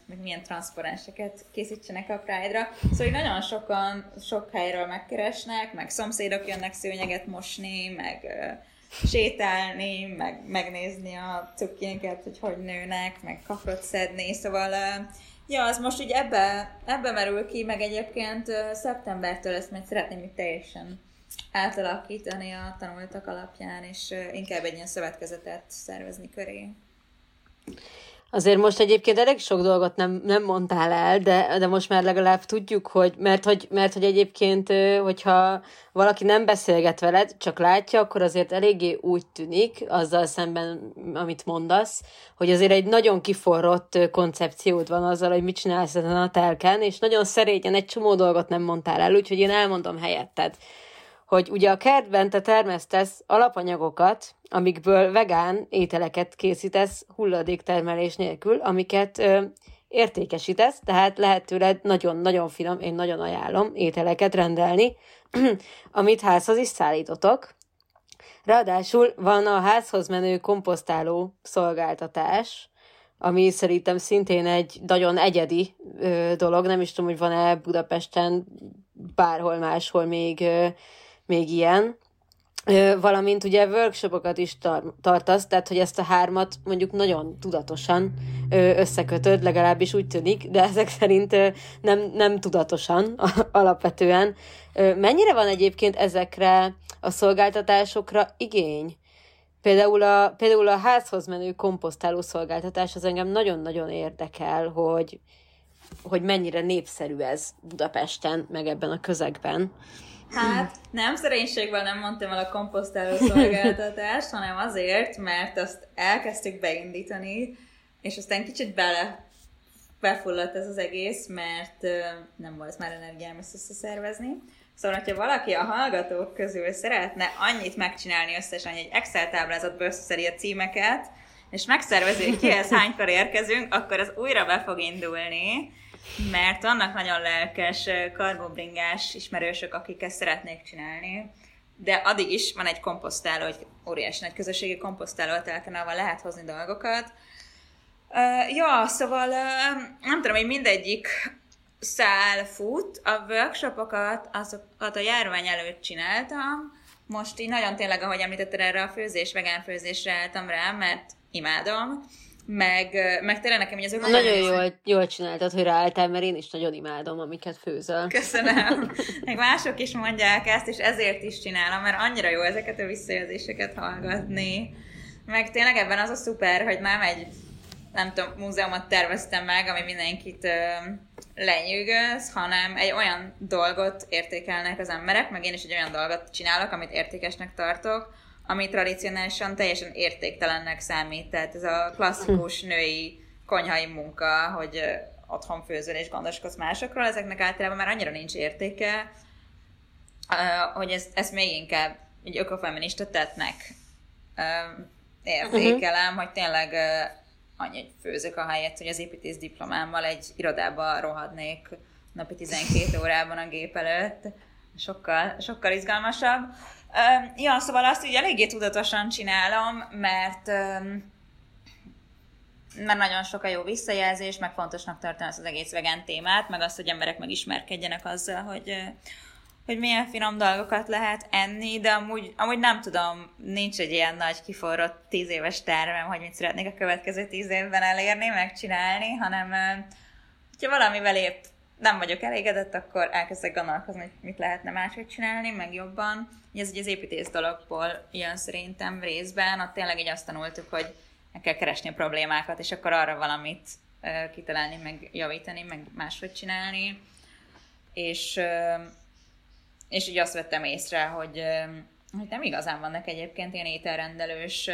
meg milyen transzparenseket készítsenek a Pride-ra. Szóval nagyon sokan, sok helyről megkeresnek, meg szomszédok jönnek szőnyeget mosni, meg sétálni, meg megnézni a cukkinket, hogy hogy nőnek, meg kaprot szedni, szóval uh, Ja, az most így ebbe, ebbe merül ki, meg egyébként szeptembertől ezt majd szeretném így teljesen átalakítani a tanultak alapján, és inkább egy ilyen szövetkezetet szervezni köré. Azért most egyébként elég sok dolgot nem, nem mondtál el, de, de most már legalább tudjuk, hogy mert, hogy mert hogy egyébként, hogyha valaki nem beszélget veled, csak látja, akkor azért eléggé úgy tűnik, azzal szemben, amit mondasz, hogy azért egy nagyon kiforrott koncepciód van azzal, hogy mit csinálsz ezen a telken, és nagyon szerényen egy csomó dolgot nem mondtál el, úgyhogy én elmondom helyetted hogy ugye a kertben te termesztesz alapanyagokat, amikből vegán ételeket készítesz hulladéktermelés nélkül, amiket ö, értékesítesz, tehát lehet tőled nagyon-nagyon finom, én nagyon ajánlom ételeket rendelni, amit házhoz is szállítotok. Ráadásul van a házhoz menő komposztáló szolgáltatás, ami szerintem szintén egy nagyon egyedi ö, dolog, nem is tudom, hogy van-e Budapesten bárhol máshol még ö, még ilyen, valamint ugye workshopokat is tar- tartasz, tehát hogy ezt a hármat mondjuk nagyon tudatosan összekötöd, legalábbis úgy tűnik, de ezek szerint nem, nem tudatosan alapvetően. Mennyire van egyébként ezekre a szolgáltatásokra igény? Például a, például a házhoz menő komposztáló szolgáltatás az engem nagyon-nagyon érdekel, hogy, hogy mennyire népszerű ez Budapesten, meg ebben a közegben. Hát nem szerénységből nem mondtam el a komposztáló szolgáltatást, hanem azért, mert azt elkezdtük beindítani, és aztán kicsit bele befulladt ez az egész, mert nem volt már energiám ezt összeszervezni. Szóval, hogyha valaki a hallgatók közül szeretne annyit megcsinálni összesen, hogy egy Excel táblázatba összeszedi a címeket, és megszervezi, hogy kihez hánykor érkezünk, akkor az újra be fog indulni mert vannak nagyon lelkes karbobringás ismerősök, akik ezt szeretnék csinálni, de addig is van egy komposztáló, egy óriási nagy közösségi komposztáló ahol lehet hozni dolgokat. Uh, ja, szóval uh, nem tudom, hogy mindegyik szál fut, a workshopokat, azokat a járvány előtt csináltam, most így nagyon tényleg, ahogy említetted erre a főzés, vegán főzésre álltam rá, mert imádom, meg, meg tényleg nekem így azok... Nagyon jól, jól csináltad, hogy ráálltál, mert én is nagyon imádom, amiket főzöl. Köszönöm. meg mások is mondják ezt, és ezért is csinálom, mert annyira jó ezeket a visszajelzéseket hallgatni. Meg tényleg ebben az a szuper, hogy nem egy nem tudom, múzeumot terveztem meg, ami mindenkit ö, lenyűgöz, hanem egy olyan dolgot értékelnek az emberek, meg én is egy olyan dolgot csinálok, amit értékesnek tartok, ami tradicionálisan teljesen értéktelennek számít. Tehát ez a klasszikus hm. női konyhai munka, hogy otthon főzöl és gondoskodsz másokról, ezeknek általában már annyira nincs értéke, hogy ezt, ezt még inkább egy ökofeminista tettnek értékelem, uh-huh. hogy tényleg annyi, hogy főzök a helyet, hogy az építész diplomámmal egy irodába rohadnék napi 12 órában a gép előtt. Sokkal, sokkal izgalmasabb. Ja, szóval azt így eléggé tudatosan csinálom, mert mert nagyon sok a jó visszajelzés, meg fontosnak tartom ezt az egész vegán témát, meg azt, hogy emberek megismerkedjenek azzal, hogy, hogy milyen finom dolgokat lehet enni, de amúgy, amúgy nem tudom, nincs egy ilyen nagy kiforrott tíz éves tervem, hogy mit szeretnék a következő tíz évben elérni, megcsinálni, hanem hogyha valamivel épp nem vagyok elégedett, akkor elkezdek gondolkozni, hogy mit lehetne máshogy csinálni, meg jobban. Ez ugye az építész dologból jön szerintem részben, ott tényleg így azt tanultuk, hogy meg kell keresni a problémákat, és akkor arra valamit kitalálni, meg javítani, meg máshogy csinálni. És, és így azt vettem észre, hogy, uh, hogy nem igazán vannak egyébként ilyen ételrendelős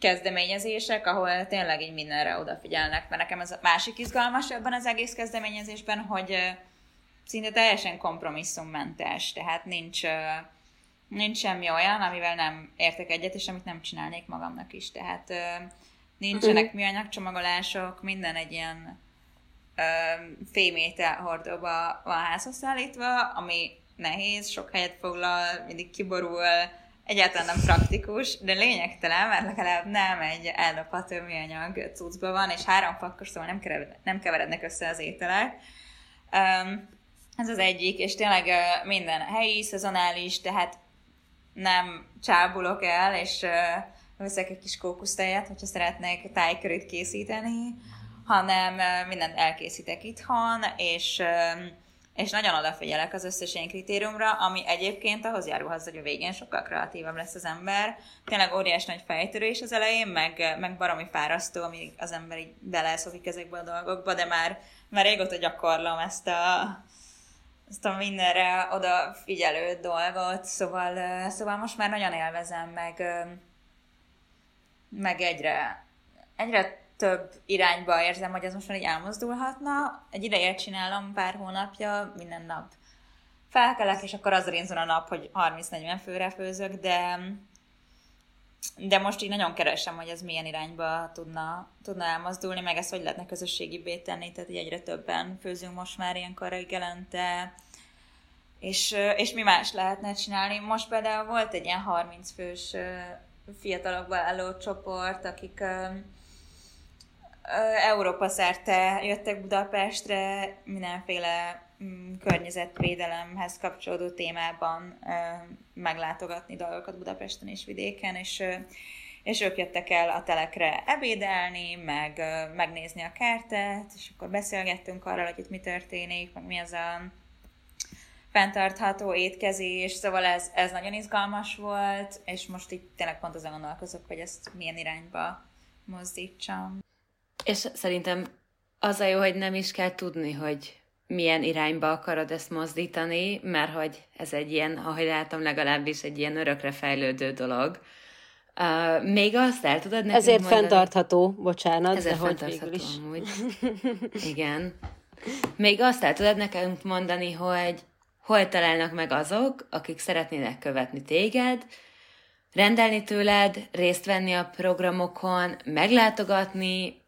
kezdeményezések, ahol tényleg így mindenre odafigyelnek, mert nekem ez a másik izgalmas ebben az egész kezdeményezésben, hogy szinte teljesen kompromisszummentes, tehát nincs, nincs semmi olyan, amivel nem értek egyet, és amit nem csinálnék magamnak is. Tehát nincsenek uh-huh. műanyag csomagolások, minden egy ilyen fémétel hordóba van házhoz szállítva, ami nehéz, sok helyet foglal, mindig kiborul, egyáltalán nem praktikus, de lényegtelen, mert legalább nem egy eldobható műanyag cuccban van, és három fakkos, szóval nem, kevered, nem keverednek össze az ételek. Um, ez az egyik, és tényleg uh, minden helyi, szezonális, tehát nem csábulok el, és uh, veszek egy kis kókusztejet, hogyha szeretnék tájkörét készíteni, hanem uh, mindent elkészítek itthon, és uh, és nagyon odafigyelek az összes ilyen kritériumra, ami egyébként ahhoz járulhat, hogy a végén sokkal kreatívabb lesz az ember. Tényleg óriás nagy fejtörés az elején, meg, meg baromi fárasztó, amíg az ember így beleszokik ezekbe a dolgokba, de már, már régóta gyakorlom ezt a, ezt a mindenre odafigyelő dolgot, szóval, szóval most már nagyon élvezem, meg, meg egyre, egyre több irányba érzem, hogy ez most már így elmozdulhatna. Egy ideje csinálom pár hónapja, minden nap felkelek, és akkor az rénzon a nap, hogy 30-40 főre főzök, de, de most így nagyon keresem, hogy ez milyen irányba tudna, tudna elmozdulni, meg ezt hogy lehetne közösségi tenni, tehát így egyre többen főzünk most már ilyenkor reggelente, és, és mi más lehetne csinálni. Most például volt egy ilyen 30 fős fiatalokból álló csoport, akik Európa szerte jöttek Budapestre mindenféle mm, környezetvédelemhez kapcsolódó témában meglátogatni dolgokat Budapesten és vidéken, és, és ők jöttek el a telekre ebédelni, meg megnézni a kertet, és akkor beszélgettünk arról, hogy itt mi történik, meg mi az a fenntartható étkezés, szóval ez, ez nagyon izgalmas volt, és most itt tényleg pont azon gondolkozok, hogy ezt milyen irányba mozdítsam. És szerintem az a jó, hogy nem is kell tudni, hogy milyen irányba akarod ezt mozdítani, mert hogy ez egy ilyen, ahogy látom legalábbis, egy ilyen örökre fejlődő dolog. Uh, még azt el tudod nekünk Ezért mondani? fenntartható, bocsánat, Ezért de hogy végül is. Amúgy. Igen. Még azt el tudod nekünk mondani, hogy hol találnak meg azok, akik szeretnének követni téged, rendelni tőled, részt venni a programokon, meglátogatni,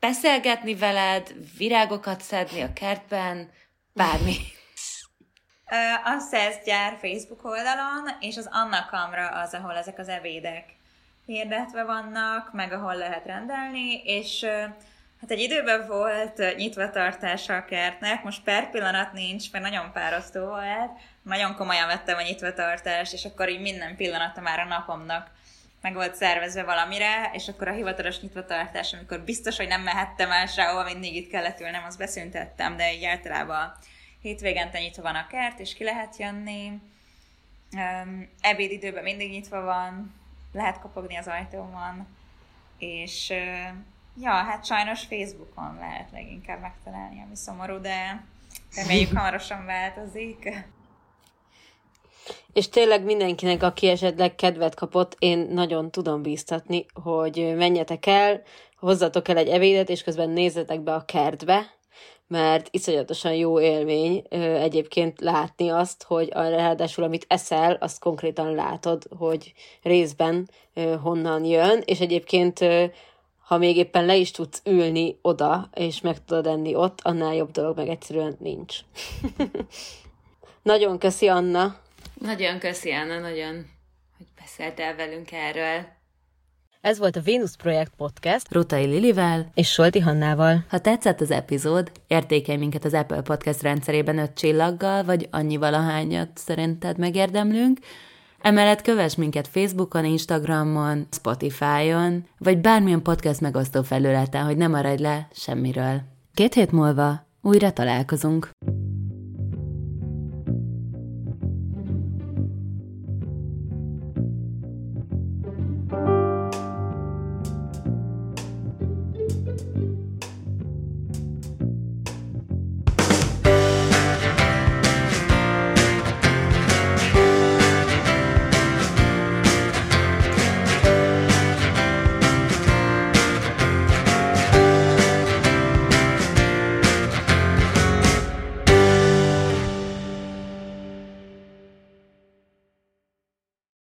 beszélgetni veled, virágokat szedni a kertben, bármi. A SZESZ gyár Facebook oldalon, és az Anna Kamra az, ahol ezek az evédek hirdetve vannak, meg ahol lehet rendelni, és hát egy időben volt nyitva tartása a kertnek, most per pillanat nincs, mert nagyon fárasztó volt, nagyon komolyan vettem a nyitva tartást, és akkor így minden pillanata már a napomnak meg volt szervezve valamire, és akkor a hivatalos nyitvatartás, amikor biztos, hogy nem mehettem el sehova, mindig itt kellett ülnem, azt beszüntettem, de így általában hétvégente nyitva van a kert, és ki lehet jönni. Um, ebédidőben mindig nyitva van, lehet kopogni az ajtómon, és uh, ja, hát sajnos Facebookon lehet leginkább megtalálni, ami szomorú, de reméljük hamarosan változik. És tényleg mindenkinek, aki esetleg kedvet kapott, én nagyon tudom bíztatni, hogy menjetek el, hozzatok el egy evédet, és közben nézzetek be a kertbe, mert iszonyatosan jó élmény egyébként látni azt, hogy ráadásul amit eszel, azt konkrétan látod, hogy részben honnan jön, és egyébként ha még éppen le is tudsz ülni oda, és meg tudod enni ott, annál jobb dolog meg egyszerűen nincs. Nagyon köszi, Anna, nagyon köszi, Anna, nagyon, hogy beszéltél velünk erről. Ez volt a Venus Projekt Podcast Rutai Lilivel és Solti Hannával. Ha tetszett az epizód, értékelj minket az Apple Podcast rendszerében öt csillaggal, vagy annyi valahányat szerinted megérdemlünk. Emellett kövess minket Facebookon, Instagramon, Spotify-on, vagy bármilyen podcast megosztó felületen, hogy ne maradj le semmiről. Két hét múlva újra találkozunk.